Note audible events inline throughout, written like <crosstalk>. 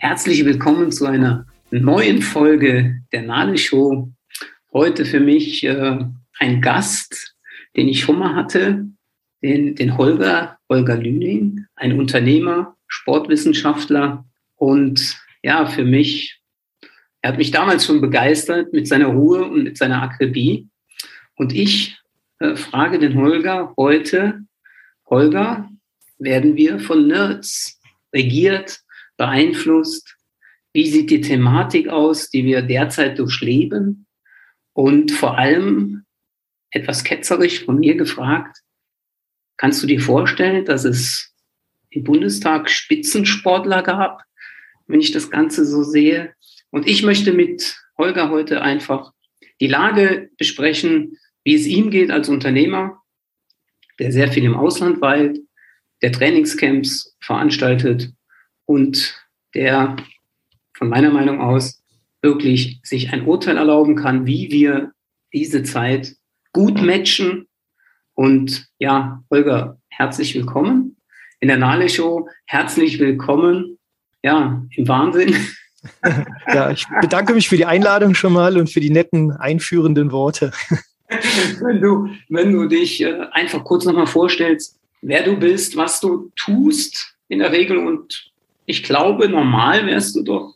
Herzlich willkommen zu einer neuen Folge der Nale Show. Heute für mich äh, ein Gast, den ich schon mal hatte, den, den Holger, Holger Lüning, ein Unternehmer, Sportwissenschaftler und ja, für mich, er hat mich damals schon begeistert mit seiner Ruhe und mit seiner Akribie. Und ich äh, frage den Holger heute, Holger, werden wir von Nerds regiert, beeinflusst? Wie sieht die Thematik aus, die wir derzeit durchleben? Und vor allem, etwas ketzerisch von mir gefragt, kannst du dir vorstellen, dass es im Bundestag Spitzensportler gab, wenn ich das Ganze so sehe? Und ich möchte mit Holger heute einfach die Lage besprechen, wie es ihm geht als Unternehmer, der sehr viel im Ausland weilt, der Trainingscamps veranstaltet und der von meiner Meinung aus wirklich sich ein Urteil erlauben kann, wie wir diese Zeit gut matchen. Und ja, Holger, herzlich willkommen in der Nale Show. Herzlich willkommen, ja, im Wahnsinn. <laughs> Ja, ich bedanke mich für die Einladung schon mal und für die netten einführenden Worte. Wenn du, wenn du dich äh, einfach kurz nochmal vorstellst, wer du bist, was du tust in der Regel und ich glaube, normal wärst du doch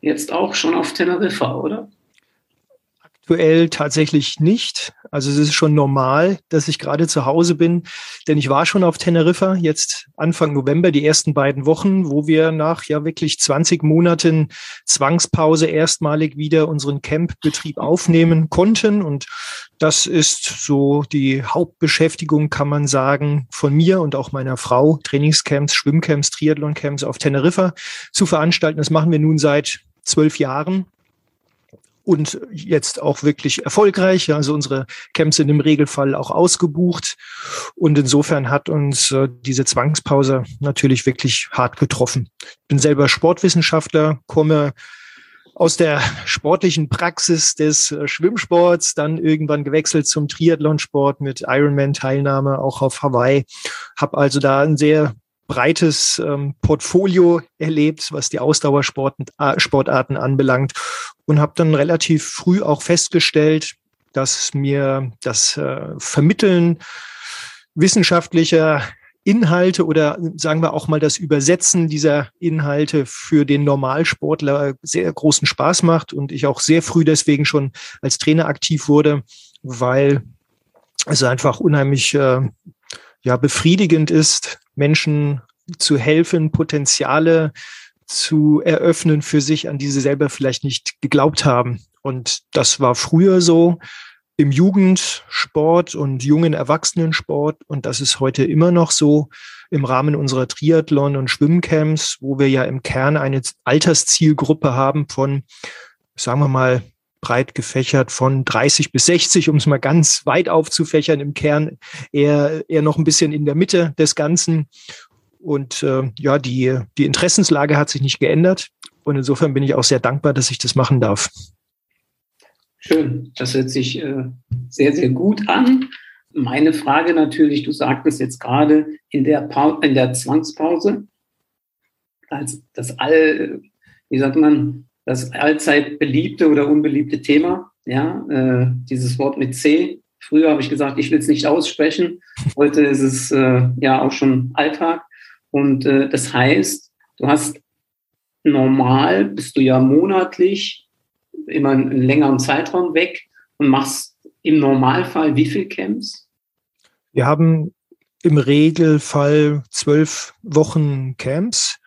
jetzt auch schon auf Teneriffa, oder? Aktuell tatsächlich nicht. Also es ist schon normal, dass ich gerade zu Hause bin, denn ich war schon auf Teneriffa jetzt Anfang November, die ersten beiden Wochen, wo wir nach ja wirklich 20 Monaten Zwangspause erstmalig wieder unseren Campbetrieb aufnehmen konnten. Und das ist so die Hauptbeschäftigung, kann man sagen, von mir und auch meiner Frau, Trainingscamps, Schwimmcamps, Triathloncamps auf Teneriffa zu veranstalten. Das machen wir nun seit zwölf Jahren und jetzt auch wirklich erfolgreich. Also unsere Camps sind im Regelfall auch ausgebucht. Und insofern hat uns äh, diese Zwangspause natürlich wirklich hart getroffen. Ich bin selber Sportwissenschaftler, komme aus der sportlichen Praxis des äh, Schwimmsports, dann irgendwann gewechselt zum Triathlonsport mit Ironman-Teilnahme auch auf Hawaii, habe also da ein sehr breites ähm, Portfolio erlebt, was die Ausdauersportarten äh, anbelangt und habe dann relativ früh auch festgestellt, dass mir das äh, Vermitteln wissenschaftlicher Inhalte oder sagen wir auch mal das Übersetzen dieser Inhalte für den Normalsportler sehr großen Spaß macht und ich auch sehr früh deswegen schon als Trainer aktiv wurde, weil es einfach unheimlich äh, ja befriedigend ist, Menschen zu helfen, Potenziale zu eröffnen für sich, an die sie selber vielleicht nicht geglaubt haben. Und das war früher so im Jugendsport und jungen Erwachsenensport. Und das ist heute immer noch so im Rahmen unserer Triathlon- und Schwimmcamps, wo wir ja im Kern eine Alterszielgruppe haben von, sagen wir mal, breit gefächert von 30 bis 60, um es mal ganz weit aufzufächern, im Kern eher, eher noch ein bisschen in der Mitte des Ganzen. Und äh, ja, die, die Interessenslage hat sich nicht geändert. Und insofern bin ich auch sehr dankbar, dass ich das machen darf. Schön, das hört sich äh, sehr, sehr gut an. Meine Frage natürlich, du sagtest jetzt gerade in der, in der Zwangspause, als das all, wie sagt man, das allzeit beliebte oder unbeliebte Thema. Ja, äh, dieses Wort mit C. Früher habe ich gesagt, ich will es nicht aussprechen. Heute ist es äh, ja auch schon Alltag. Und äh, das heißt, du hast normal, bist du ja monatlich immer einen längeren Zeitraum weg und machst im Normalfall wie viel Camps? Wir haben im Regelfall zwölf Wochen Camps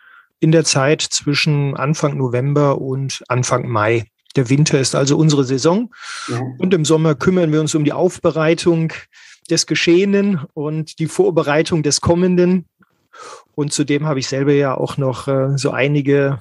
in der Zeit zwischen Anfang November und Anfang Mai. Der Winter ist also unsere Saison. Ja. Und im Sommer kümmern wir uns um die Aufbereitung des Geschehenen und die Vorbereitung des Kommenden. Und zudem habe ich selber ja auch noch äh, so einige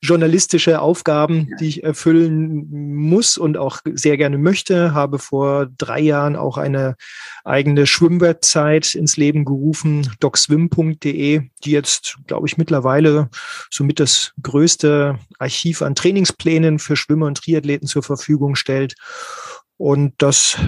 journalistische Aufgaben, die ich erfüllen muss und auch sehr gerne möchte. Habe vor drei Jahren auch eine eigene Schwimmwebsite ins Leben gerufen, docswim.de, die jetzt, glaube ich, mittlerweile somit das größte Archiv an Trainingsplänen für Schwimmer und Triathleten zur Verfügung stellt. Und das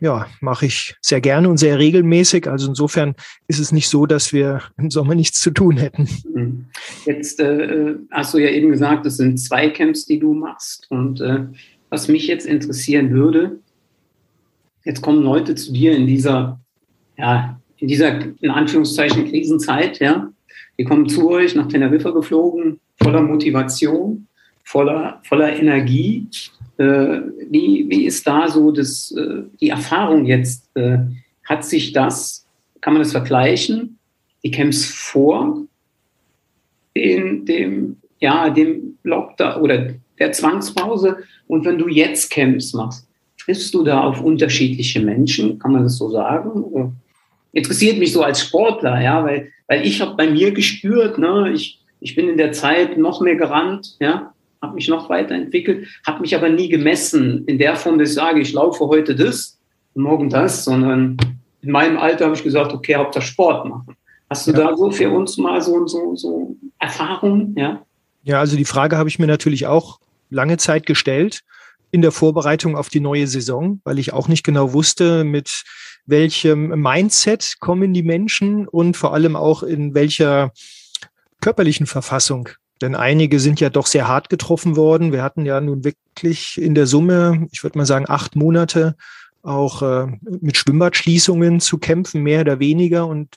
ja, mache ich sehr gerne und sehr regelmäßig. Also insofern ist es nicht so, dass wir im Sommer nichts zu tun hätten. Mhm. Jetzt äh, hast du ja eben gesagt, es sind zwei Camps, die du machst. Und äh, was mich jetzt interessieren würde, jetzt kommen Leute zu dir in dieser, ja, in dieser, in Anführungszeichen, Krisenzeit, ja. Die kommen zu euch nach Teneriffa geflogen, voller Motivation, voller, voller Energie wie, wie ist da so das, äh, die Erfahrung jetzt? Äh, hat sich das, kann man das vergleichen, die Camps vor den, dem, ja, dem Lockdown oder der Zwangspause und wenn du jetzt Camps machst, triffst du da auf unterschiedliche Menschen? Kann man das so sagen? Interessiert mich so als Sportler, ja, weil, weil ich habe bei mir gespürt, ne, ich, ich bin in der Zeit noch mehr gerannt, ja, habe mich noch weiterentwickelt, habe mich aber nie gemessen in der Form, dass ich sage, ich laufe heute das und morgen das, sondern in meinem Alter habe ich gesagt, okay, Hauptsache Sport machen. Hast du ja. da so für uns mal so, so, so Erfahrungen? Ja? ja, also die Frage habe ich mir natürlich auch lange Zeit gestellt in der Vorbereitung auf die neue Saison, weil ich auch nicht genau wusste, mit welchem Mindset kommen die Menschen und vor allem auch in welcher körperlichen Verfassung denn einige sind ja doch sehr hart getroffen worden. Wir hatten ja nun wirklich in der Summe, ich würde mal sagen, acht Monate auch äh, mit Schwimmbadschließungen zu kämpfen, mehr oder weniger. Und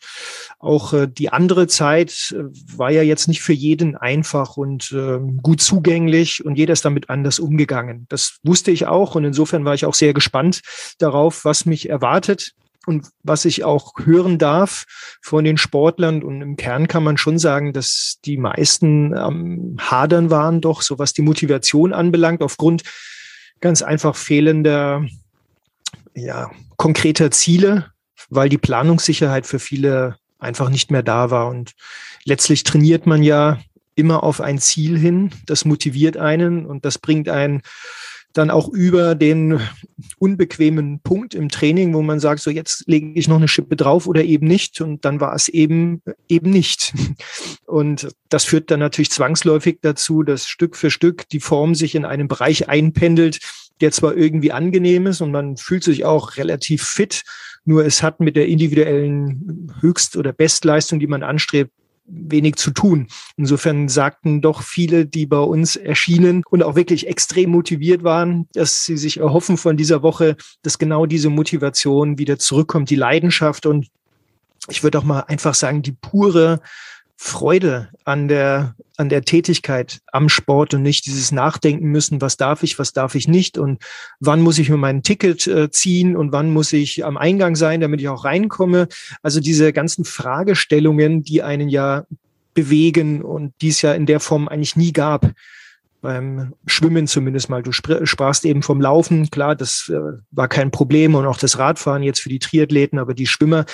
auch äh, die andere Zeit äh, war ja jetzt nicht für jeden einfach und äh, gut zugänglich und jeder ist damit anders umgegangen. Das wusste ich auch und insofern war ich auch sehr gespannt darauf, was mich erwartet. Und was ich auch hören darf von den Sportlern, und im Kern kann man schon sagen, dass die meisten am Hadern waren, doch so was die Motivation anbelangt, aufgrund ganz einfach fehlender, ja, konkreter Ziele, weil die Planungssicherheit für viele einfach nicht mehr da war. Und letztlich trainiert man ja immer auf ein Ziel hin. Das motiviert einen und das bringt einen dann auch über den unbequemen Punkt im Training, wo man sagt, so jetzt lege ich noch eine Schippe drauf oder eben nicht. Und dann war es eben, eben nicht. <laughs> Und das führt dann natürlich zwangsläufig dazu, dass Stück für Stück die Form sich in einem Bereich einpendelt, der zwar irgendwie angenehm ist und man fühlt sich auch relativ fit, nur es hat mit der individuellen Höchst- oder Bestleistung, die man anstrebt, wenig zu tun. Insofern sagten doch viele, die bei uns erschienen und auch wirklich extrem motiviert waren, dass sie sich erhoffen von dieser Woche, dass genau diese Motivation wieder zurückkommt, die Leidenschaft und ich würde auch mal einfach sagen, die pure Freude an der, an der Tätigkeit am Sport und nicht dieses Nachdenken müssen, was darf ich, was darf ich nicht und wann muss ich mir mein Ticket äh, ziehen und wann muss ich am Eingang sein, damit ich auch reinkomme. Also diese ganzen Fragestellungen, die einen ja bewegen und die es ja in der Form eigentlich nie gab. Beim Schwimmen zumindest mal. Du sprachst eben vom Laufen. Klar, das äh, war kein Problem und auch das Radfahren jetzt für die Triathleten, aber die Schwimmer,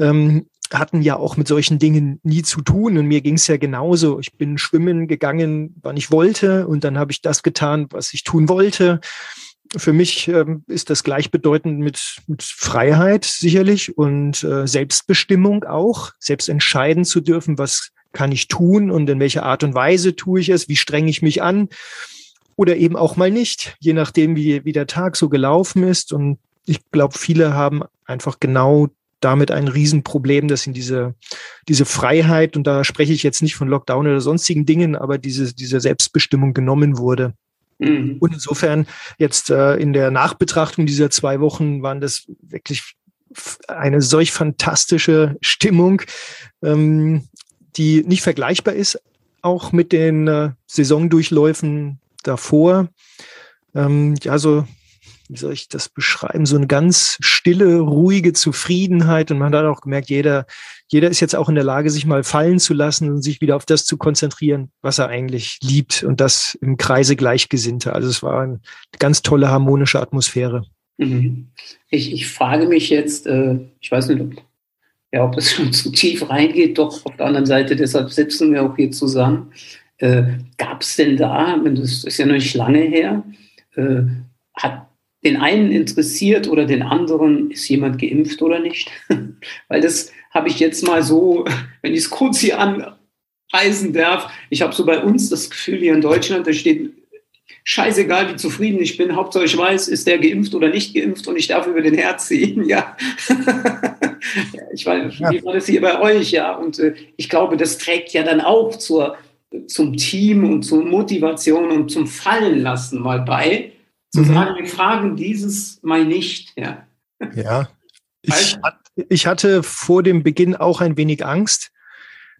ähm, hatten ja auch mit solchen Dingen nie zu tun. Und mir ging es ja genauso. Ich bin schwimmen gegangen, wann ich wollte. Und dann habe ich das getan, was ich tun wollte. Für mich ähm, ist das gleichbedeutend mit, mit Freiheit sicherlich und äh, Selbstbestimmung auch, selbst entscheiden zu dürfen, was kann ich tun und in welcher Art und Weise tue ich es, wie strenge ich mich an oder eben auch mal nicht, je nachdem, wie, wie der Tag so gelaufen ist. Und ich glaube, viele haben einfach genau damit ein Riesenproblem, dass in diese, diese Freiheit, und da spreche ich jetzt nicht von Lockdown oder sonstigen Dingen, aber diese, diese Selbstbestimmung genommen wurde. Mhm. Und insofern jetzt äh, in der Nachbetrachtung dieser zwei Wochen waren das wirklich eine solch fantastische Stimmung, ähm, die nicht vergleichbar ist, auch mit den äh, Saisondurchläufen davor. Ähm, ja, so wie soll ich das beschreiben, so eine ganz stille, ruhige Zufriedenheit. Und man hat auch gemerkt, jeder, jeder ist jetzt auch in der Lage, sich mal fallen zu lassen und sich wieder auf das zu konzentrieren, was er eigentlich liebt. Und das im Kreise Gleichgesinnte. Also es war eine ganz tolle, harmonische Atmosphäre. Mhm. Ich, ich frage mich jetzt, äh, ich weiß nicht, ob, ja, ob das schon zu tief reingeht, doch auf der anderen Seite, deshalb sitzen wir auch hier zusammen. Äh, Gab es denn da, das ist ja noch nicht lange her, äh, hat den einen interessiert oder den anderen, ist jemand geimpft oder nicht? <laughs> Weil das habe ich jetzt mal so, <laughs> wenn ich es kurz hier anreisen darf, ich habe so bei uns das Gefühl hier in Deutschland, da steht scheißegal, wie zufrieden ich bin. Hauptsache ich weiß, ist der geimpft oder nicht geimpft und ich darf über den Herz ziehen. <laughs> Ja. ich weiß, wie war das hier bei euch? Ja. Und äh, ich glaube, das trägt ja dann auch zur, zum Team und zur Motivation und zum Fallenlassen mal bei. Zu mhm. sagen, wir fragen dieses mal nicht. Ja. Ja. Ich, ich hatte vor dem Beginn auch ein wenig Angst,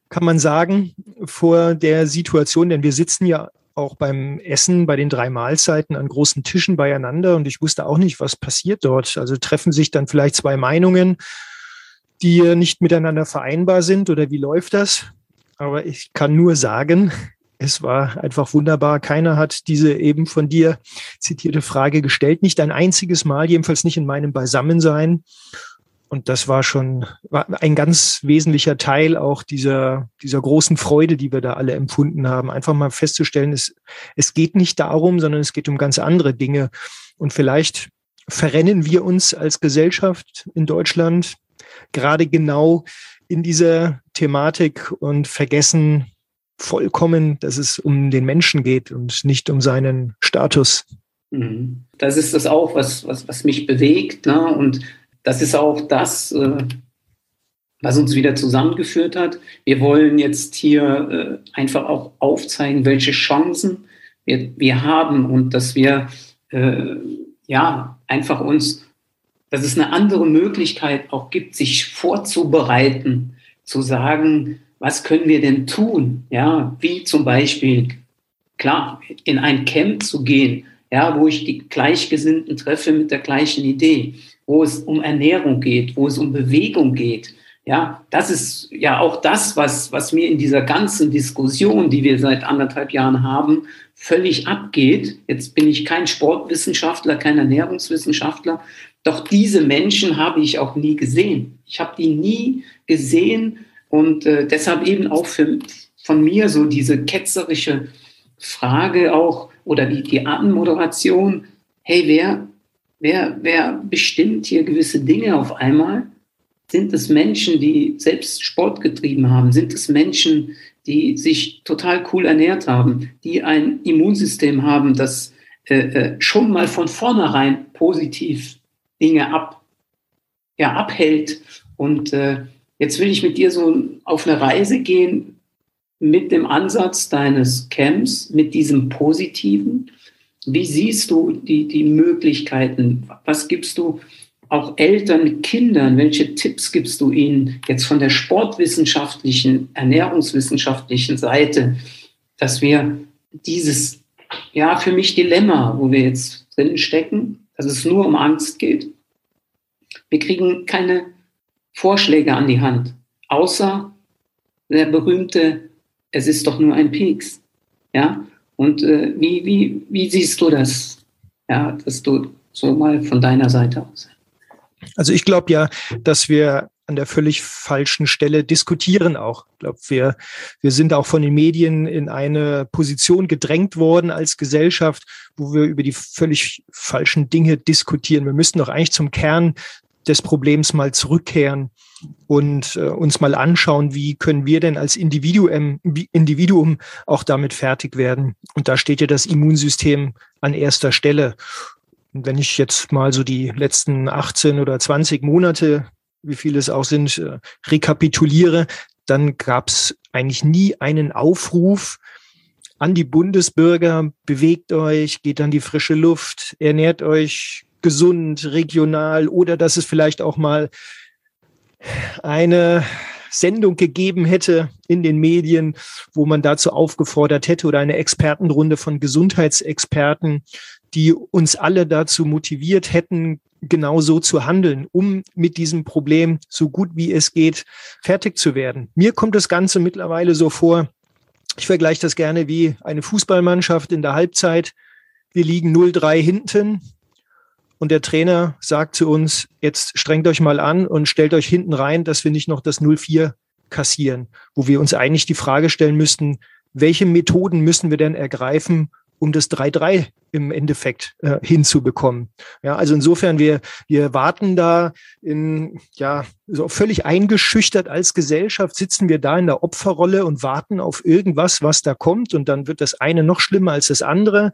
kann man sagen, vor der Situation, denn wir sitzen ja auch beim Essen bei den drei Mahlzeiten an großen Tischen beieinander und ich wusste auch nicht, was passiert dort. Also treffen sich dann vielleicht zwei Meinungen, die nicht miteinander vereinbar sind oder wie läuft das? Aber ich kann nur sagen, es war einfach wunderbar. Keiner hat diese eben von dir zitierte Frage gestellt. Nicht ein einziges Mal, jedenfalls nicht in meinem Beisammensein. Und das war schon war ein ganz wesentlicher Teil auch dieser, dieser großen Freude, die wir da alle empfunden haben. Einfach mal festzustellen, es, es geht nicht darum, sondern es geht um ganz andere Dinge. Und vielleicht verrennen wir uns als Gesellschaft in Deutschland gerade genau in dieser Thematik und vergessen vollkommen, dass es um den Menschen geht und nicht um seinen Status. Mhm. Das ist das auch, was, was, was mich bewegt. Ne? Und das ist auch das, äh, was uns wieder zusammengeführt hat. Wir wollen jetzt hier äh, einfach auch aufzeigen, welche Chancen wir, wir haben und dass wir äh, ja einfach uns, dass es eine andere Möglichkeit auch gibt, sich vorzubereiten, zu sagen, was können wir denn tun? Ja, wie zum Beispiel, klar, in ein Camp zu gehen, ja, wo ich die Gleichgesinnten treffe mit der gleichen Idee wo es um Ernährung geht, wo es um Bewegung geht. Ja, das ist ja auch das, was, was mir in dieser ganzen Diskussion, die wir seit anderthalb Jahren haben, völlig abgeht. Jetzt bin ich kein Sportwissenschaftler, kein Ernährungswissenschaftler, doch diese Menschen habe ich auch nie gesehen. Ich habe die nie gesehen und äh, deshalb eben auch für, von mir so diese ketzerische Frage auch oder die, die Anmoderation, hey, wer Wer, wer bestimmt hier gewisse Dinge auf einmal? Sind es Menschen, die selbst Sport getrieben haben? Sind es Menschen, die sich total cool ernährt haben, die ein Immunsystem haben, das äh, äh, schon mal von vornherein positiv Dinge ab, ja, abhält? Und äh, jetzt will ich mit dir so auf eine Reise gehen mit dem Ansatz deines Camps, mit diesem Positiven wie siehst du die, die Möglichkeiten? Was gibst du auch Eltern mit Kindern? Welche Tipps gibst du ihnen jetzt von der sportwissenschaftlichen, ernährungswissenschaftlichen Seite, dass wir dieses, ja, für mich Dilemma, wo wir jetzt drin stecken, dass es nur um Angst geht? Wir kriegen keine Vorschläge an die Hand, außer der berühmte, es ist doch nur ein Pieks. Ja, und äh, wie, wie, wie siehst du das? Ja, dass du so mal von deiner Seite aus. Also ich glaube ja, dass wir an der völlig falschen Stelle diskutieren auch. Ich glaube, wir, wir sind auch von den Medien in eine Position gedrängt worden als Gesellschaft, wo wir über die völlig falschen Dinge diskutieren. Wir müssten doch eigentlich zum Kern des Problems mal zurückkehren und äh, uns mal anschauen, wie können wir denn als Individuum, Individuum auch damit fertig werden. Und da steht ja das Immunsystem an erster Stelle. Und wenn ich jetzt mal so die letzten 18 oder 20 Monate, wie viele es auch sind, äh, rekapituliere, dann gab es eigentlich nie einen Aufruf an die Bundesbürger, bewegt euch, geht an die frische Luft, ernährt euch gesund, regional oder dass es vielleicht auch mal eine Sendung gegeben hätte in den Medien, wo man dazu aufgefordert hätte oder eine Expertenrunde von Gesundheitsexperten, die uns alle dazu motiviert hätten, genau so zu handeln, um mit diesem Problem so gut wie es geht fertig zu werden. Mir kommt das Ganze mittlerweile so vor, ich vergleiche das gerne wie eine Fußballmannschaft in der Halbzeit. Wir liegen 0-3 hinten und der Trainer sagt zu uns, jetzt strengt euch mal an und stellt euch hinten rein, dass wir nicht noch das 0-4 kassieren, wo wir uns eigentlich die Frage stellen müssten, welche Methoden müssen wir denn ergreifen, um das 3-3 im Endeffekt äh, hinzubekommen. Ja, also insofern, wir, wir warten da in, ja, so völlig eingeschüchtert als Gesellschaft sitzen wir da in der Opferrolle und warten auf irgendwas, was da kommt. Und dann wird das eine noch schlimmer als das andere.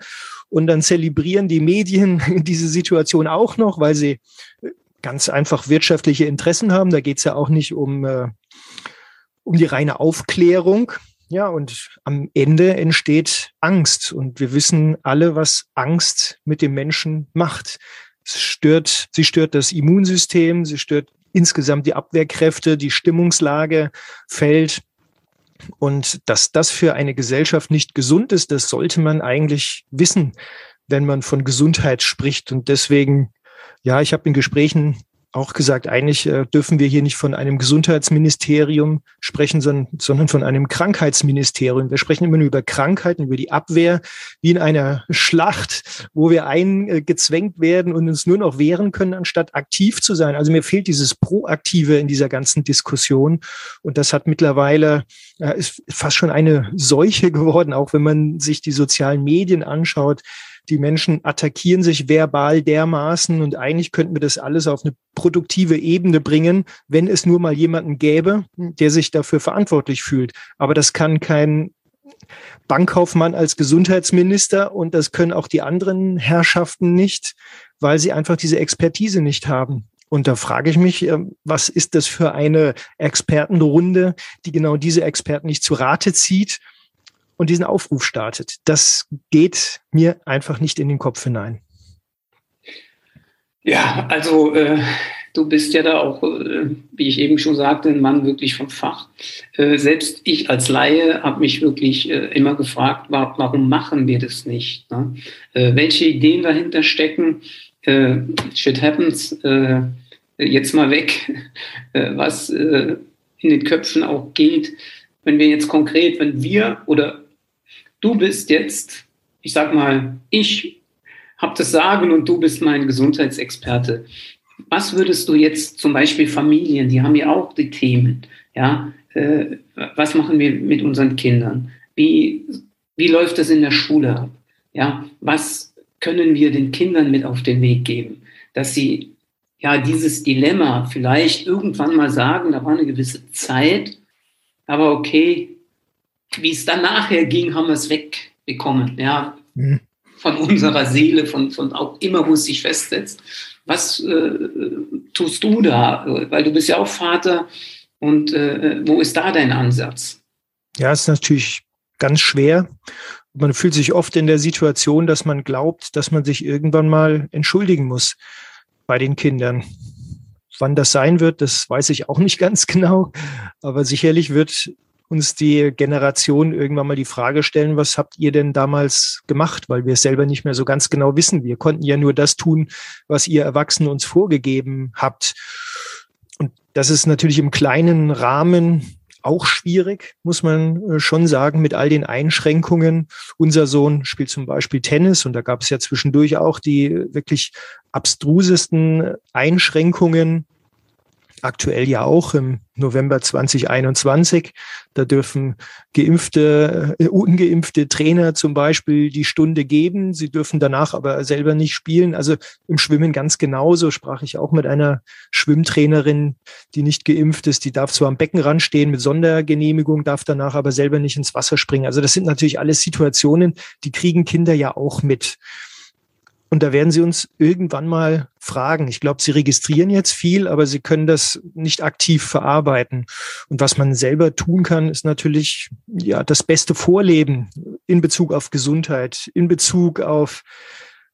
Und dann zelebrieren die Medien <laughs> diese Situation auch noch, weil sie äh, ganz einfach wirtschaftliche Interessen haben. Da geht es ja auch nicht um, äh, um die reine Aufklärung, ja, und am Ende entsteht Angst. Und wir wissen alle, was Angst mit dem Menschen macht. Es stört, sie stört das Immunsystem, sie stört insgesamt die Abwehrkräfte, die Stimmungslage fällt. Und dass das für eine Gesellschaft nicht gesund ist, das sollte man eigentlich wissen, wenn man von Gesundheit spricht. Und deswegen, ja, ich habe in Gesprächen auch gesagt, eigentlich äh, dürfen wir hier nicht von einem Gesundheitsministerium sprechen, sondern, sondern von einem Krankheitsministerium. Wir sprechen immer nur über Krankheiten, über die Abwehr, wie in einer Schlacht, wo wir eingezwängt werden und uns nur noch wehren können, anstatt aktiv zu sein. Also mir fehlt dieses Proaktive in dieser ganzen Diskussion. Und das hat mittlerweile, äh, ist fast schon eine Seuche geworden, auch wenn man sich die sozialen Medien anschaut die Menschen attackieren sich verbal dermaßen und eigentlich könnten wir das alles auf eine produktive Ebene bringen, wenn es nur mal jemanden gäbe, der sich dafür verantwortlich fühlt. Aber das kann kein Bankkaufmann als Gesundheitsminister und das können auch die anderen Herrschaften nicht, weil sie einfach diese Expertise nicht haben. Und da frage ich mich, ähm, was ist das für eine Expertenrunde, die genau diese Experten nicht zu Rate zieht und diesen Aufruf startet. Das geht mir einfach nicht in den Kopf hinein. Ja, also äh, du bist ja da auch, äh, wie ich eben schon sagte, ein Mann wirklich vom Fach. Äh, selbst ich als Laie habe mich wirklich äh, immer gefragt, wa warum machen wir das nicht? Ne? Äh, welche Ideen dahinter stecken? Äh, shit happens, jetzt mal weg, <laughs> was in den Köpfen auch geht. Wenn wir jetzt konkret, wenn wir oder du bist jetzt, ich sag mal, ich habe das Sagen und du bist mein Gesundheitsexperte. Was würdest du jetzt zum Beispiel Familien, die haben ja auch die Themen, ja, äh, was machen wir mit unseren Kindern? Wie, wie läuft das in der Schule ab? Ja, was können wir den Kindern mit auf den Weg geben, dass sie ja dieses Dilemma vielleicht irgendwann mal sagen, da war eine gewisse Zeit, aber okay, wie es dann nachher ging, haben wir es wegbekommen, ja, mhm. von unserer Seele, von, von auch immer, wo es sich festsetzt. Was äh, tust du da? Weil du bist ja auch Vater und äh, wo ist da dein Ansatz? Ja, es ist natürlich ganz schwer. Man fühlt sich oft in der Situation, dass man glaubt, dass man sich irgendwann mal entschuldigen muss bei den Kindern. Wann das sein wird, das weiß ich auch nicht <laughs> ganz genau. Aber sicherlich wird uns die Generation irgendwann mal die Frage stellen, was habt ihr denn damals gemacht? Weil wir es selber nicht mehr so ganz genau wissen. Wir konnten ja nur das tun, was ihr Erwachsenen uns vorgegeben habt. Und das ist natürlich im kleinen Rahmen auch schwierig, muss man äh, schon sagen, mit all den Einschränkungen. Unser Sohn spielt zum Beispiel Tennis und da gab es ja zwischendurch auch die wirklich abstrusesten Einschränkungen aktuell ja auch im November 2021. Da dürfen geimpfte, äh, ungeimpfte Trainer zum Beispiel die Stunde geben. Sie dürfen danach aber selber nicht spielen. Also im Schwimmen ganz genauso sprach ich auch mit einer Schwimmtrainerin, die nicht geimpft ist. Die darf zwar am Beckenrand stehen mit Sondergenehmigung, darf danach aber selber nicht ins Wasser springen. Also das sind natürlich alles Situationen, die kriegen Kinder ja auch mit. Und da werden Sie uns irgendwann mal fragen. Ich glaube, Sie registrieren jetzt viel, aber Sie können das nicht aktiv verarbeiten. Und was man selber tun kann, ist natürlich ja das beste Vorleben in Bezug auf Gesundheit, in Bezug auf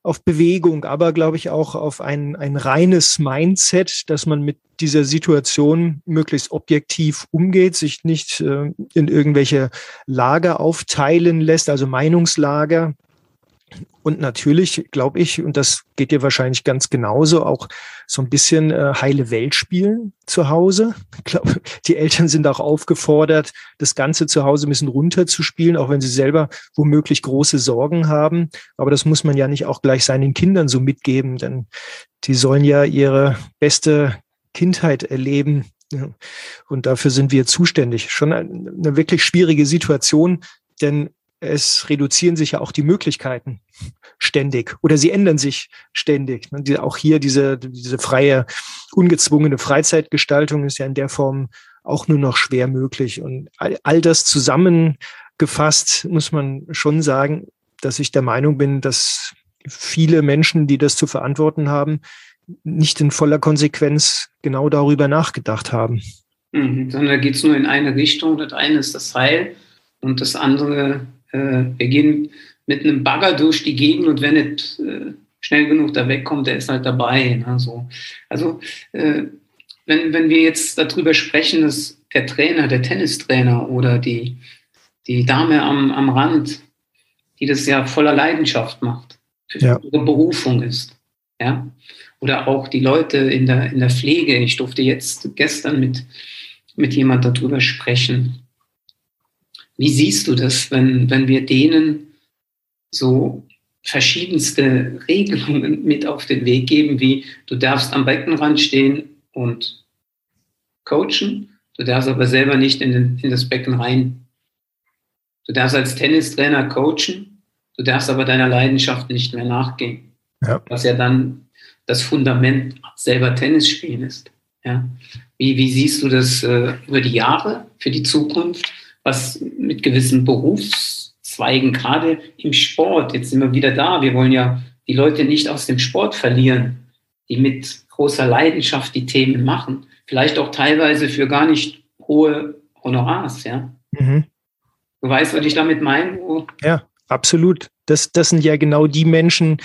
auf Bewegung, aber glaube ich auch auf ein, ein reines Mindset, dass man mit dieser Situation möglichst objektiv umgeht, sich nicht äh, in irgendwelche Lager aufteilen lässt, also Meinungslager, und natürlich, glaube ich, und das geht dir wahrscheinlich ganz genauso, auch so ein bisschen äh, heile Welt spielen zu Hause. Ich glaube, die Eltern sind auch aufgefordert, das Ganze zu Hause ein bisschen runterzuspielen, auch wenn sie selber womöglich große Sorgen haben. Aber das muss man ja nicht auch gleich seinen Kindern so mitgeben, denn die sollen ja ihre beste Kindheit erleben. Und dafür sind wir zuständig. Schon eine wirklich schwierige Situation, denn es reduzieren sich ja auch die Möglichkeiten ständig oder sie ändern sich ständig. Auch hier diese, diese freie, ungezwungene Freizeitgestaltung ist ja in der Form auch nur noch schwer möglich. Und all, all das zusammengefasst muss man schon sagen, dass ich der Meinung bin, dass viele Menschen, die das zu verantworten haben, nicht in voller Konsequenz genau darüber nachgedacht haben. Mhm, sondern da geht es nur in eine Richtung. Das eine ist das Heil und das andere, äh, wir gehen mit einem Bagger durch die Gegend und wenn nicht äh, schnell genug da wegkommt, der ist halt dabei. Ne, so. Also äh, wenn, wenn wir jetzt darüber sprechen, dass der Trainer, der Tennistrainer oder die, die Dame am, am Rand, die das ja voller Leidenschaft macht, für ja. ihre Berufung ist. Ja? Oder auch die Leute in der, in der Pflege. Ich durfte jetzt gestern mit, mit jemand darüber sprechen. Wie siehst du das, wenn, wenn wir denen so verschiedenste Regelungen <laughs> mit auf den Weg geben, wie du darfst am Beckenrand stehen und coachen, du darfst aber selber nicht in, den, in das Becken rein. Du darfst als Tennistrainer coachen, du darfst aber deiner Leidenschaft nicht mehr nachgehen. Ja. Was ja dann das Fundament selber Tennis spielen ist. Ja. Wie, wie siehst du das äh, über die Jahre für die Zukunft, was mit gewissen Berufszweigen, gerade im Sport, jetzt sind wir wieder da, wir wollen ja die Leute nicht aus dem Sport verlieren, die mit großer Leidenschaft die Themen machen, vielleicht auch teilweise für gar nicht hohe Honorars, ja. Mhm. Du weißt, was ich damit meine? Ja, absolut. Das, das sind ja genau die Menschen,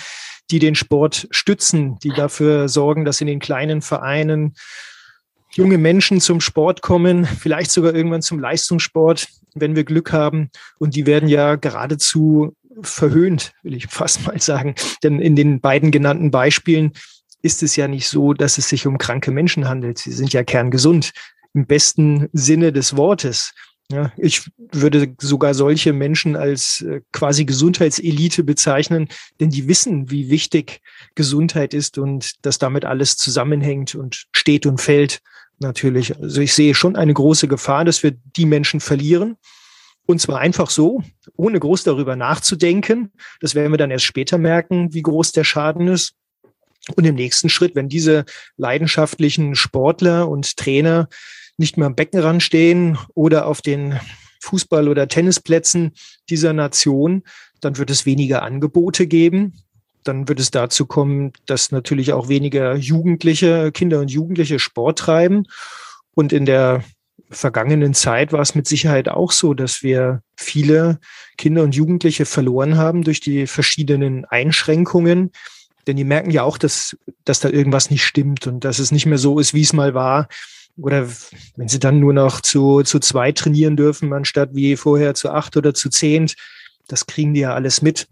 die den Sport stützen, die dafür sorgen, dass in den kleinen Vereinen junge Menschen zum Sport kommen, vielleicht sogar irgendwann zum Leistungssport, wenn wir Glück haben. Und die werden ja geradezu verhöhnt, will ich <laughs> fast mal sagen. Denn in den beiden genannten Beispielen ist es ja nicht so, dass es sich um kranke Menschen handelt. Sie sind ja kerngesund im besten Sinne des Wortes. Ja, ich würde sogar solche Menschen als äh, quasi Gesundheitselite bezeichnen, denn die wissen, wie wichtig Gesundheit ist und dass damit alles zusammenhängt und steht und fällt natürlich. Also ich sehe schon eine große Gefahr, dass wir die Menschen verlieren. Und zwar einfach so, ohne groß darüber nachzudenken. Das werden wir dann erst später merken, wie groß der Schaden ist. Und im nächsten Schritt, wenn diese leidenschaftlichen Sportler und Trainer nicht mehr am Beckenrand stehen oder auf den Fußball- oder Tennisplätzen dieser Nation, dann wird es weniger Angebote geben. Dann wird es dazu kommen, dass natürlich auch weniger Jugendliche, Kinder und Jugendliche Sport treiben. Und in der vergangenen Zeit war es mit Sicherheit auch so, dass wir viele Kinder und Jugendliche verloren haben durch die verschiedenen Einschränkungen. Denn die merken ja auch, dass, dass da irgendwas nicht stimmt und dass es nicht mehr so ist, wie es mal war oder wenn sie dann nur noch zu, zu zwei trainieren dürfen, anstatt wie vorher zu acht oder zu zehn, das kriegen die ja alles mit.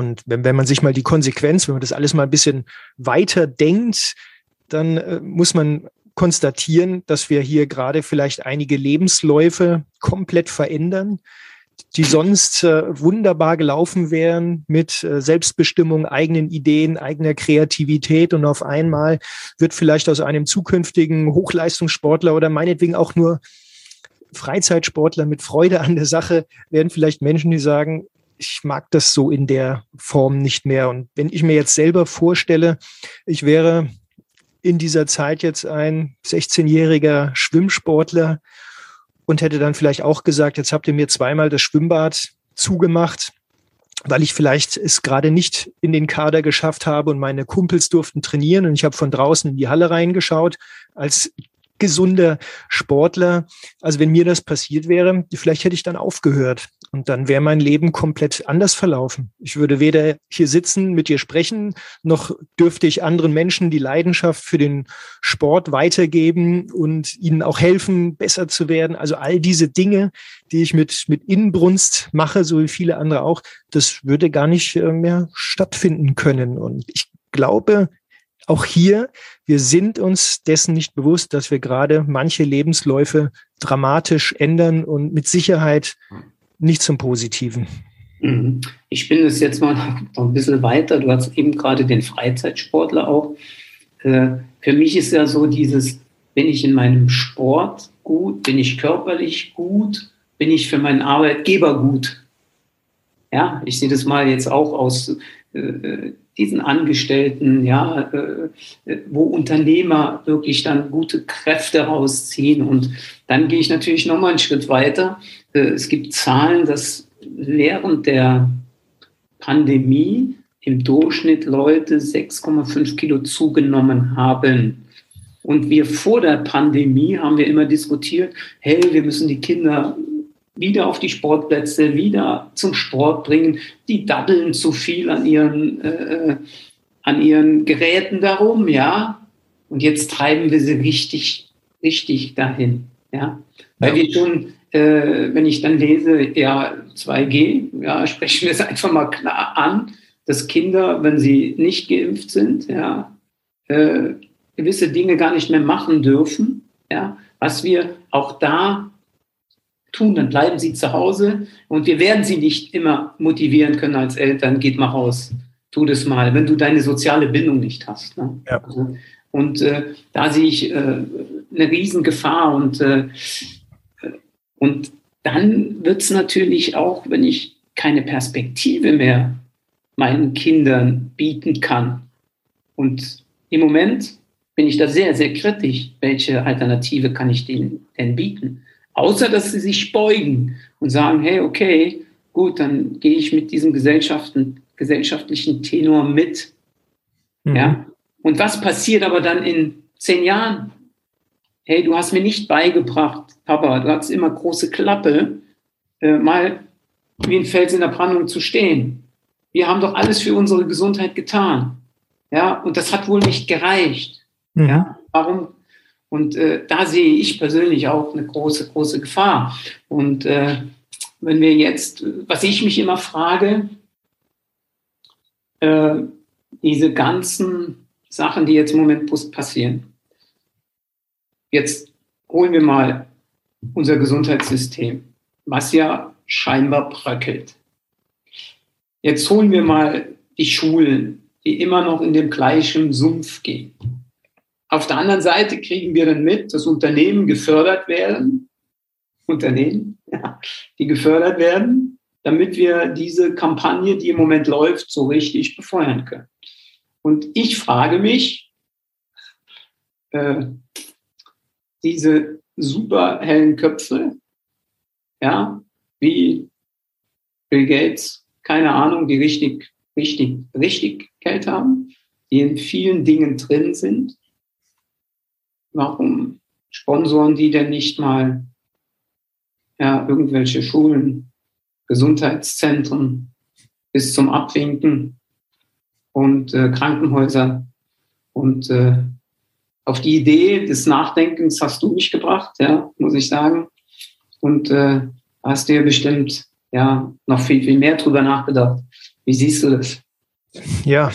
Und wenn, wenn man sich mal die Konsequenz, wenn man das alles mal ein bisschen weiter denkt, dann äh, muss man konstatieren, dass wir hier gerade vielleicht einige Lebensläufe komplett verändern, die sonst äh, wunderbar gelaufen wären mit äh, Selbstbestimmung, eigenen Ideen, eigener Kreativität. Und auf einmal wird vielleicht aus einem zukünftigen Hochleistungssportler oder meinetwegen auch nur Freizeitsportler mit Freude an der Sache werden vielleicht Menschen, die sagen, ich mag das so in der Form nicht mehr. Und wenn ich mir jetzt selber vorstelle, ich wäre in dieser Zeit jetzt ein 16-jähriger Schwimmsportler und hätte dann vielleicht auch gesagt, jetzt habt ihr mir zweimal das Schwimmbad zugemacht, weil ich vielleicht es gerade nicht in den Kader geschafft habe und meine Kumpels durften trainieren und ich habe von draußen in die Halle reingeschaut als gesunder Sportler. Also wenn mir das passiert wäre, vielleicht hätte ich dann aufgehört und dann wäre mein Leben komplett anders verlaufen. Ich würde weder hier sitzen, mit dir sprechen, noch dürfte ich anderen Menschen die Leidenschaft für den Sport weitergeben und ihnen auch helfen, besser zu werden. Also all diese Dinge, die ich mit, mit Inbrunst mache, so wie viele andere auch, das würde gar nicht äh, mehr stattfinden können. Und ich glaube, auch hier, wir sind uns dessen nicht bewusst, dass wir gerade manche Lebensläufe dramatisch ändern und mit Sicherheit nicht zum Positiven. Mhm. Ich spinne es jetzt mal <laughs> noch ein bisschen weiter. Du hast eben gerade den Freizeitsportler auch. Äh, für mich ist ja so dieses, bin ich in meinem Sport gut, bin ich körperlich gut, bin ich für meinen Arbeitgeber gut. Ja, ich sehe das mal jetzt auch aus äh, diesen Angestellten, ja, äh, wo Unternehmer wirklich dann gute Kräfte rausziehen. Und dann gehe ich natürlich nochmal einen Schritt weiter. Äh, es gibt Zahlen, dass während der Pandemie im Durchschnitt Leute 6,5 Kilo zugenommen haben. Und wir vor der Pandemie haben wir immer diskutiert, hey, wir müssen die Kinder wieder auf die Sportplätze, wieder zum Sport bringen. Die daddeln zu viel an ihren, äh, an ihren Geräten darum, ja. Und jetzt treiben wir sie richtig, richtig dahin, ja. Weil ja. wir schon, äh, wenn ich dann lese, ja, 2G, ja, <laughs> sprechen wir es einfach mal klar an, dass Kinder, wenn sie nicht geimpft sind, ja, äh, gewisse Dinge gar nicht mehr machen dürfen, ja, was wir auch da tun, dann bleiben sie zu Hause und wir werden sie nicht immer motivieren können als Eltern, geht mal raus, tu das mal, wenn du deine soziale Bindung nicht hast. Ne? Ja. Und äh, da sehe ich äh, eine Riesengefahr und, äh, und dann wird es natürlich auch, wenn ich keine Perspektive mehr meinen Kindern bieten kann. Und im Moment bin ich da sehr, sehr kritisch, welche Alternative kann ich denen denn bieten. Außer dass sie sich beugen und sagen, hey, okay, gut, dann gehe ich mit diesem gesellschaftlichen Tenor mit. Mhm. Ja? Und was passiert aber dann in zehn Jahren? Hey, du hast mir nicht beigebracht, Papa, du hast immer große Klappe, äh, mal wie ein Fels in der Brandung zu stehen. Wir haben doch alles für unsere Gesundheit getan. Ja, und das hat wohl nicht gereicht. Mhm. Ja, warum und äh, da sehe ich persönlich auch eine große, große Gefahr. Und äh, wenn wir jetzt, was ich mich immer frage, äh, diese ganzen Sachen, die jetzt im Moment passieren. Jetzt holen wir mal unser Gesundheitssystem, was ja scheinbar bröckelt. Jetzt holen wir mal die Schulen, die immer noch in dem gleichen Sumpf gehen. Auf der anderen Seite kriegen wir dann mit, dass Unternehmen gefördert werden, Unternehmen, <laughs> ja, die gefördert werden, damit wir diese Kampagne, die im Moment läuft, so richtig befeuern können. Und ich frage mich, äh, diese super hellen Köpfe, ja, wie Bill Gates, keine Ahnung, die richtig, richtig, richtig Geld haben, die in vielen Dingen drin sind, Warum sponsoren die denn nicht mal ja, irgendwelche Schulen, Gesundheitszentren bis zum Abwinken und äh, Krankenhäuser? Und äh, auf die Idee des Nachdenkens hast du mich gebracht, ja, muss ich sagen. Und äh, hast dir bestimmt ja noch viel, viel mehr drüber nachgedacht. Wie siehst du das? Ja,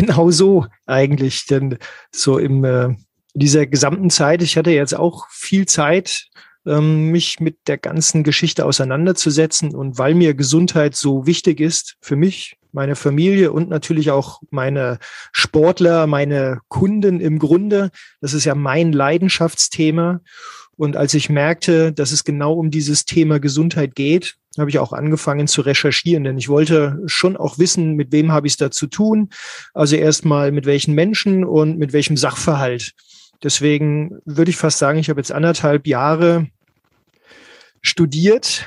genau so eigentlich. Denn so im äh, dieser gesamten Zeit, ich hatte jetzt auch viel Zeit, ähm, mich mit der ganzen Geschichte auseinanderzusetzen. Und weil mir Gesundheit so wichtig ist für mich, meine Familie und natürlich auch meine Sportler, meine Kunden im Grunde, das ist ja mein Leidenschaftsthema. Und als ich merkte, dass es genau um dieses Thema Gesundheit geht, habe ich auch angefangen zu recherchieren, denn ich wollte schon auch wissen, mit wem habe ich es da zu tun. Also erstmal mit welchen Menschen und mit welchem Sachverhalt. Deswegen würde ich fast sagen, ich habe jetzt anderthalb Jahre studiert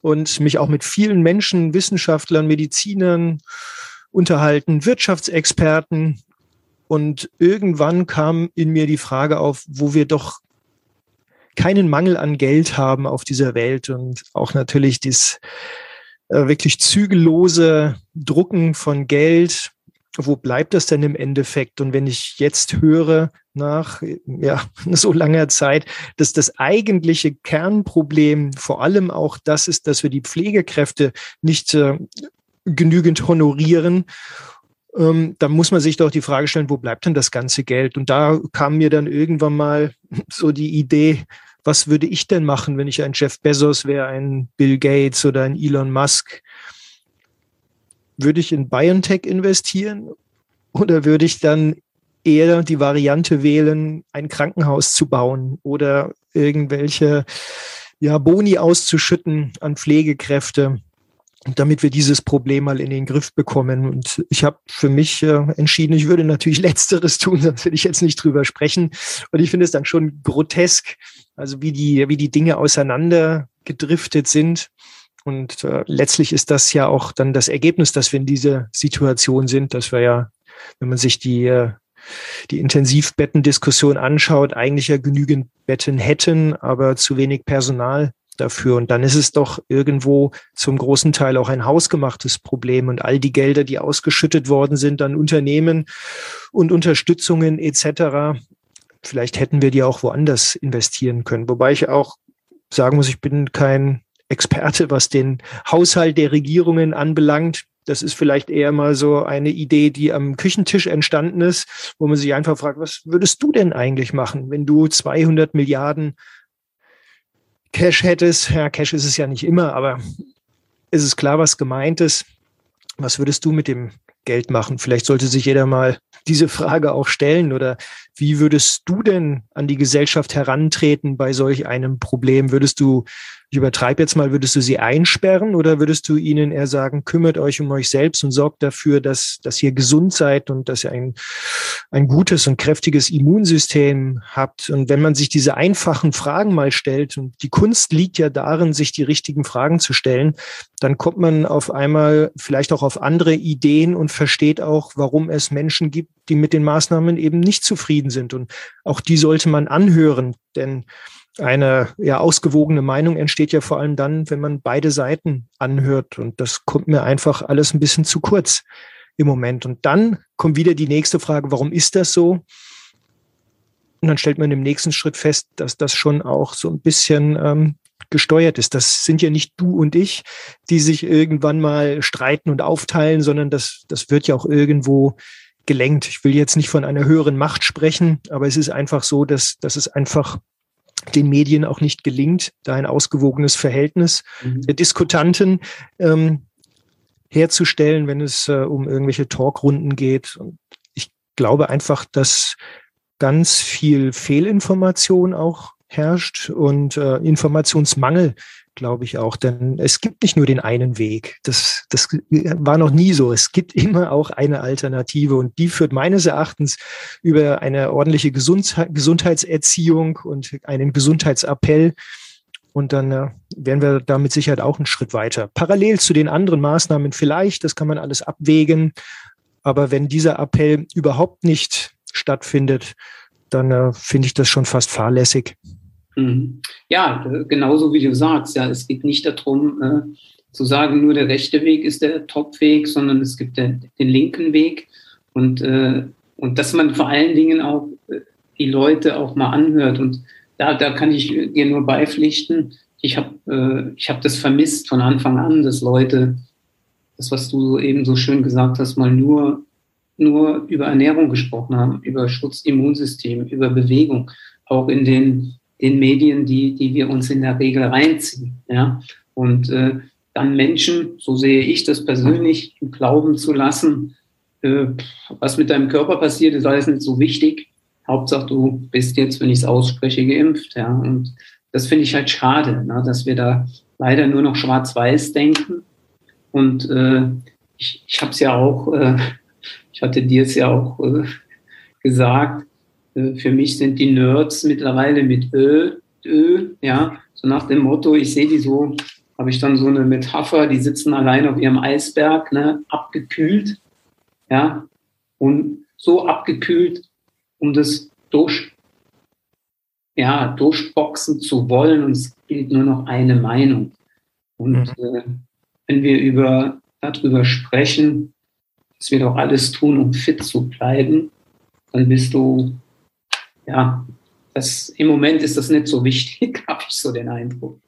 und mich auch mit vielen Menschen, Wissenschaftlern, Medizinern unterhalten, Wirtschaftsexperten. Und irgendwann kam in mir die Frage auf, wo wir doch keinen Mangel an Geld haben auf dieser Welt und auch natürlich das äh, wirklich zügellose Drucken von Geld. Wo bleibt das denn im Endeffekt? Und wenn ich jetzt höre, nach ja, <laughs> so langer Zeit, dass das eigentliche Kernproblem vor allem auch das ist, dass wir die Pflegekräfte nicht äh, genügend honorieren ähm, da muss man sich doch die Frage stellen, wo bleibt denn das ganze Geld? Und da kam mir dann irgendwann mal <laughs> so die Idee, was würde ich denn machen, wenn ich ein Jeff Bezos wäre, ein Bill Gates oder ein Elon Musk? Würde ich in BioNTech investieren oder würde ich dann eher die Variante wählen, ein Krankenhaus zu bauen oder irgendwelche ja, Boni auszuschütten an Pflegekräfte, damit wir dieses Problem mal in den Griff bekommen. Und ich habe für mich äh, entschieden, ich würde natürlich <laughs> Letzteres tun, sonst will ich jetzt nicht drüber sprechen. Und ich finde es dann schon grotesk, also wie die, wie die Dinge auseinander gedriftet sind. Und äh, letztlich ist das ja auch dann das Ergebnis, dass wir in dieser Situation sind, dass wir ja, wenn man sich die, äh, die Intensivbettendiskussion anschaut, eigentlich ja genügend Betten hätten, aber zu wenig Personal dafür. Und dann ist es doch irgendwo zum großen Teil auch ein hausgemachtes Problem. Und all die Gelder, die ausgeschüttet worden sind an Unternehmen und Unterstützungen etc., vielleicht hätten wir die auch woanders investieren können. Wobei ich auch sagen muss, ich bin kein Experte, was den Haushalt der Regierungen anbelangt. Das ist vielleicht eher mal so eine Idee, die am Küchentisch entstanden ist, wo man sich einfach fragt, was würdest du denn eigentlich machen, wenn du 200 Milliarden Cash hättest? Ja, Cash ist es ja nicht immer, aber ist es klar, was gemeint ist? Was würdest du mit dem Geld machen? Vielleicht sollte sich jeder mal diese Frage auch stellen oder wie würdest du denn an die Gesellschaft herantreten bei solch einem Problem? Würdest du ich übertreibe jetzt mal, würdest du sie einsperren oder würdest du ihnen eher sagen, kümmert euch um euch selbst und sorgt dafür, dass, dass ihr gesund seid und dass ihr ein, ein gutes und kräftiges Immunsystem habt? Und wenn man sich diese einfachen Fragen mal stellt, und die Kunst liegt ja darin, sich die richtigen Fragen zu stellen, dann kommt man auf einmal vielleicht auch auf andere Ideen und versteht auch, warum es Menschen gibt, die mit den Maßnahmen eben nicht zufrieden sind. Und auch die sollte man anhören, denn eine ja ausgewogene Meinung entsteht ja vor allem dann, wenn man beide Seiten anhört. Und das kommt mir einfach alles ein bisschen zu kurz im Moment. Und dann kommt wieder die nächste Frage, warum ist das so? Und dann stellt man im nächsten Schritt fest, dass das schon auch so ein bisschen ähm, gesteuert ist. Das sind ja nicht du und ich, die sich irgendwann mal streiten und aufteilen, sondern das, das wird ja auch irgendwo gelenkt. Ich will jetzt nicht von einer höheren Macht sprechen, aber es ist einfach so, dass, dass es einfach den Medien auch nicht gelingt, da ein ausgewogenes Verhältnis mhm. der Diskutanten ähm, herzustellen, wenn es äh, um irgendwelche Talkrunden geht. Und ich glaube einfach, dass ganz viel Fehlinformation auch herrscht und äh, Informationsmangel glaube ich auch. Denn es gibt nicht nur den einen Weg. Das, das war noch nie so. Es gibt immer auch eine Alternative und die führt meines Erachtens über eine ordentliche Gesundheit, Gesundheitserziehung und einen Gesundheitsappell. Und dann äh, wären wir da mit Sicherheit auch einen Schritt weiter. Parallel zu den anderen Maßnahmen vielleicht, das kann man alles abwägen. Aber wenn dieser Appell überhaupt nicht stattfindet, dann äh, finde ich das schon fast fahrlässig. Mhm. Ja, genauso wie du sagst, ja, es geht nicht darum, äh, zu sagen, nur der rechte Weg ist der Top-Weg, sondern es gibt den, den linken Weg und, äh, und dass man vor allen Dingen auch äh, die Leute auch mal anhört und da, da kann ich dir nur beipflichten. Ich habe äh, ich hab das vermisst von Anfang an, dass Leute, das, was du eben so schön gesagt hast, mal nur, nur über Ernährung gesprochen haben, über Schutzimmunsystem, über Bewegung, auch in den den Medien, die, die wir uns in der Regel reinziehen. Ja? Und äh, dann Menschen, so sehe ich das persönlich, glauben zu lassen, äh, was mit deinem Körper passiert, ist alles nicht so wichtig. Hauptsache, du bist jetzt, wenn ich es ausspreche, geimpft. Ja? Und das finde ich halt schade, ne? dass wir da leider nur noch schwarz-weiß denken. Und äh, ich, ich habe es ja auch, äh, ich hatte dir es ja auch äh, gesagt, für mich sind die Nerds mittlerweile mit Ö, Ö, ja, so nach dem Motto, ich sehe die so, habe ich dann so eine Metapher, die sitzen allein auf ihrem Eisberg, ne, abgekühlt, ja, und so abgekühlt, um das durch, ja, durchboxen zu wollen und es gilt nur noch eine Meinung. Und mhm. äh, wenn wir über, darüber sprechen, dass wir doch alles tun, um fit zu bleiben, dann bist du ja, das, im Moment ist das nicht so wichtig, <laughs> habe ich so den Eindruck.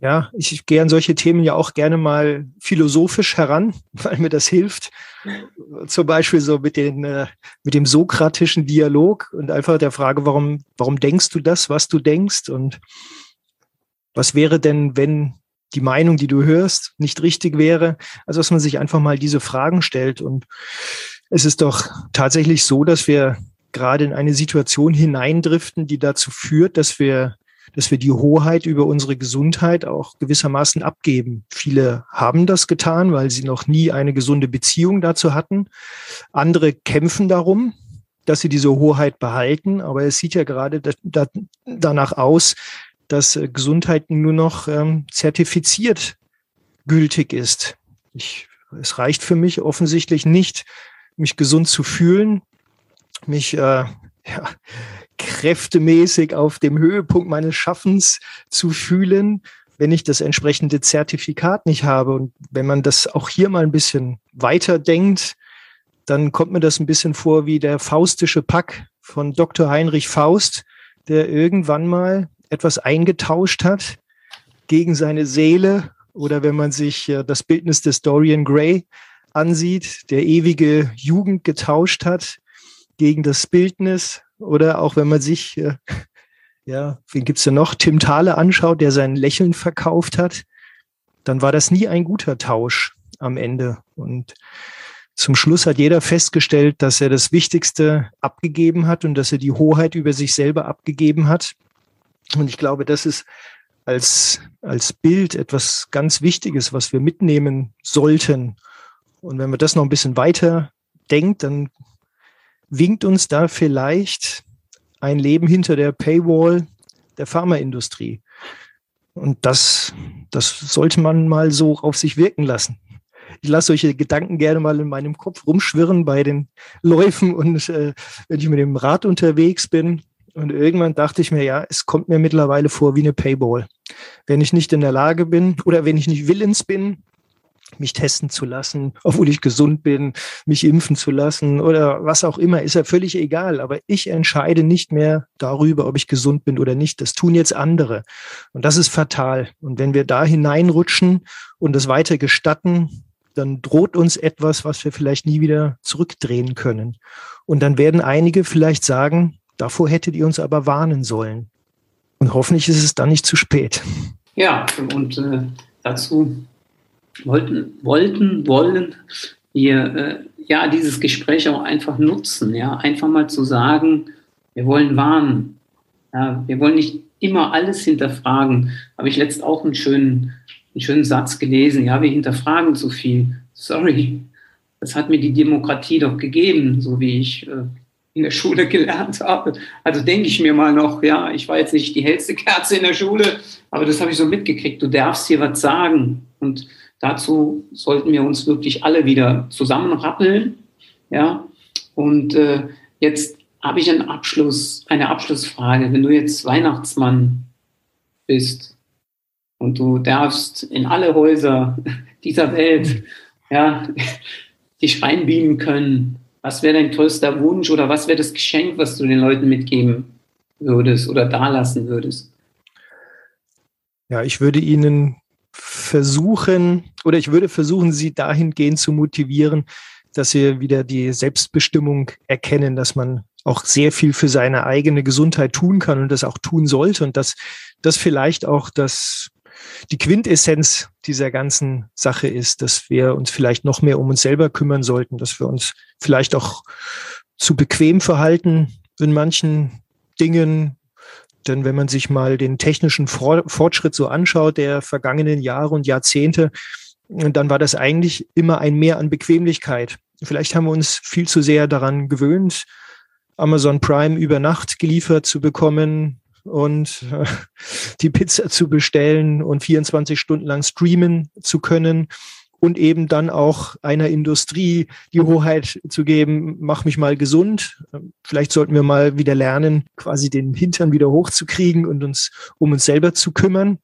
Ja, ich, gehe an solche Themen ja auch gerne mal philosophisch heran, <laughs> weil mir das hilft. Zum Beispiel so mit, den, äh, mit dem sokratischen Dialog und einfach der Frage, warum, warum denkst du das, was du denkst? Und was wäre denn, wenn die Meinung, die du hörst, nicht richtig wäre? Also, dass man sich einfach mal diese Fragen stellt. Und es ist doch tatsächlich so, dass wir gerade in eine Situation hineindriften, die dazu führt, dass wir dass wir die Hoheit über unsere Gesundheit auch gewissermaßen abgeben. Viele haben das getan, weil sie noch nie eine gesunde Beziehung dazu hatten. Andere kämpfen darum, dass sie diese Hoheit behalten. Aber es sieht ja gerade da, da, danach aus, dass äh, Gesundheit nur noch ähm, zertifiziert gültig ist. Ich, es reicht für mich offensichtlich nicht, mich gesund zu fühlen, mich äh, ja, kräftemäßig auf dem Höhepunkt meines Schaffens zu fühlen, wenn ich das entsprechende Zertifikat nicht habe. Und wenn man das auch hier mal ein bisschen weiter denkt, dann kommt mir das ein bisschen vor wie der faustische Pack von Dr. Heinrich Faust, der irgendwann mal etwas eingetauscht hat gegen seine Seele oder wenn man sich äh, das Bildnis des Dorian Gray ansieht, der ewige Jugend getauscht hat gegen das Bildnis oder auch wenn man sich, äh, <laughs> ja, wen gibt's denn noch, Tim Thaler anschaut, der sein Lächeln verkauft hat, dann war das nie ein guter Tausch am Ende. Und zum Schluss hat jeder festgestellt, dass er das Wichtigste abgegeben hat und dass er die Hoheit über sich selber abgegeben hat. Und ich glaube, das ist als, als Bild etwas ganz Wichtiges, was wir mitnehmen sollten. Und wenn man das noch ein bisschen weiter denkt, dann winkt uns da vielleicht ein Leben hinter der Paywall der Pharmaindustrie. Und das, das sollte man mal so auf sich wirken lassen ich lasse solche Gedanken gerne mal in meinem Kopf rumschwirren bei den Läufen und äh, wenn ich mit dem Rad unterwegs bin. Und irgendwann dachte ich mir, ja, es kommt mir mittlerweile vor wie eine Payball. Wenn ich nicht in der Lage bin oder wenn ich nicht willens bin, mich testen zu lassen, obwohl ich gesund bin, mich impfen zu lassen oder was auch immer, ist ja völlig egal. Aber ich entscheide nicht mehr darüber, ob ich gesund bin oder nicht. Das tun jetzt andere. Und das ist fatal. Und wenn wir da hineinrutschen und das weiter gestatten, dann droht uns etwas, was wir vielleicht nie wieder zurückdrehen können. Und dann werden einige vielleicht sagen, davor hättet ihr uns aber warnen sollen. Und hoffentlich ist es dann nicht zu spät. Ja, und äh, dazu wollten, wollten, wollen wir äh, ja dieses Gespräch auch einfach nutzen, ja, einfach mal zu sagen, wir wollen warnen. Ja, wir wollen nicht immer alles hinterfragen. Habe ich letzt auch einen schönen einen schönen Satz gelesen, ja, wir hinterfragen zu viel. Sorry, das hat mir die Demokratie doch gegeben, so wie ich äh, in der Schule <laughs> gelernt habe. Also denke ich mir mal noch, ja, ich war jetzt nicht die hellste Kerze in der Schule, aber das habe ich so mitgekriegt. Du darfst hier was sagen. Und dazu sollten wir uns wirklich alle wieder zusammenrappeln. Ja, und äh, jetzt habe ich einen Abschluss, eine Abschlussfrage. Wenn du jetzt Weihnachtsmann bist, und du darfst in alle Häuser <laughs> dieser Welt ja, <laughs> dich reinbeamen können. Was wäre dein größter Wunsch oder was wäre das Geschenk, was du den Leuten mitgeben würdest oder dalassen würdest? Ja, ich würde ihnen versuchen oder ich würde versuchen, sie dahingehend zu motivieren, dass sie wieder die Selbstbestimmung erkennen, dass man auch sehr viel für seine eigene Gesundheit tun kann und das auch tun sollte und dass das vielleicht auch das die Quintessenz dieser ganzen Sache ist, dass wir uns vielleicht noch mehr um uns selber kümmern sollten, dass wir uns vielleicht auch zu bequem verhalten in manchen Dingen. Denn wenn man sich mal den technischen Fortschritt so anschaut der vergangenen Jahre und Jahrzehnte, dann war das eigentlich immer ein Mehr an Bequemlichkeit. Vielleicht haben wir uns viel zu sehr daran gewöhnt, Amazon Prime über Nacht geliefert zu bekommen, und äh, die Pizza zu bestellen und 24 Stunden lang streamen zu können und eben dann auch einer Industrie die mhm. Hoheit zu geben, mach mich mal gesund. Vielleicht sollten wir mal wieder lernen, quasi den Hintern wieder hochzukriegen und uns um uns selber zu kümmern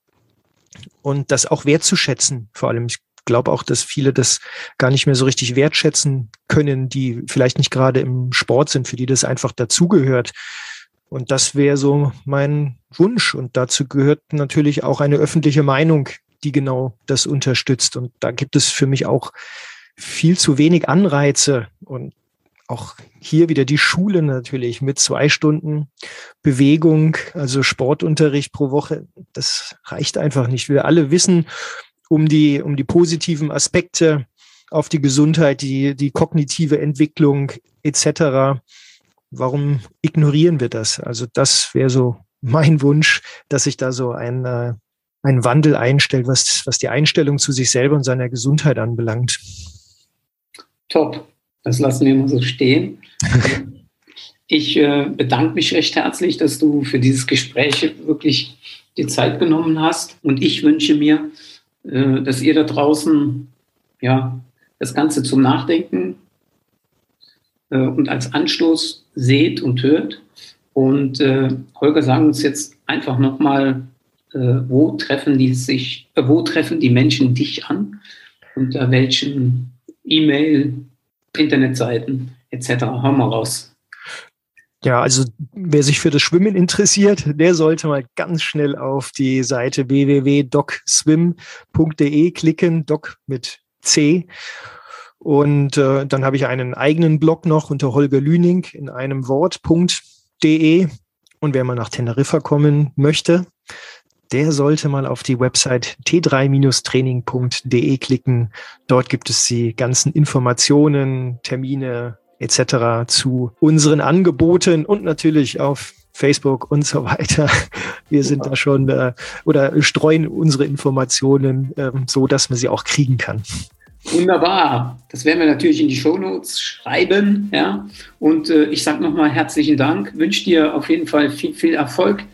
und das auch wertzuschätzen. Vor allem, ich glaube auch, dass viele das gar nicht mehr so richtig wertschätzen können, die vielleicht nicht gerade im Sport sind, für die das einfach dazugehört. Und das wäre so mein Wunsch. Und dazu gehört natürlich auch eine öffentliche Meinung, die genau das unterstützt. Und da gibt es für mich auch viel zu wenig Anreize und auch hier wieder die Schule natürlich mit zwei Stunden Bewegung, also Sportunterricht pro Woche. Das reicht einfach nicht. Wir alle wissen um die, um die positiven Aspekte auf die Gesundheit, die, die kognitive Entwicklung etc. Warum ignorieren wir das? Also das wäre so mein Wunsch, dass sich da so ein, äh, ein Wandel einstellt, was, was die Einstellung zu sich selber und seiner Gesundheit anbelangt. Top. Das lassen wir mal so stehen. <laughs> Ich äh, bedanke mich recht herzlich, dass du für dieses Gespräch wirklich die Zeit genommen hast. Und ich wünsche mir, äh, dass ihr da draußen ja, das Ganze zum Nachdenken äh, und als Anstoß seht und hört. Und äh, Holger, sagen uns jetzt einfach nochmal, wo treffen die sich, äh, wo treffen die Menschen dich an? Unter welchen E-Mail, Internetseiten etc. Hör mal raus. Ja, also wer sich für das Schwimmen interessiert, der sollte mal ganz schnell auf die Seite www.docswim.de klicken, doc mit C. Und äh, dann habe ich einen eigenen Blog noch unter Holger Lüning in einem Wort.de. Und wer mal nach Teneriffa kommen möchte, der sollte mal auf die Website t3-training.de klicken. Dort gibt es die ganzen Informationen, Termine, etc. zu unseren Angeboten und natürlich auf Facebook und so weiter. Wir sind ja. da schon äh, oder streuen unsere Informationen äh, so, dass man sie auch kriegen kann. Wunderbar. Das werden wir natürlich in die Shownotes schreiben. Ja? Und äh, ich sage nochmal herzlichen Dank. Wünsche dir auf jeden Fall viel, viel Erfolg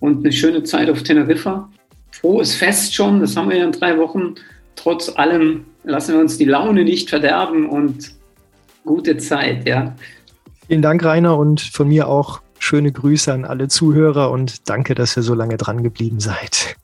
und eine schöne Zeit auf Teneriffa. Frohes Fest schon, das haben wir ja in drei Wochen. Trotz allem lassen wir uns die Laune nicht verderben und gute Zeit, ja. Vielen Dank, Rainer, und von mir auch schöne Grüße an alle Zuhörer und danke, dass ihr so lange dran geblieben seid.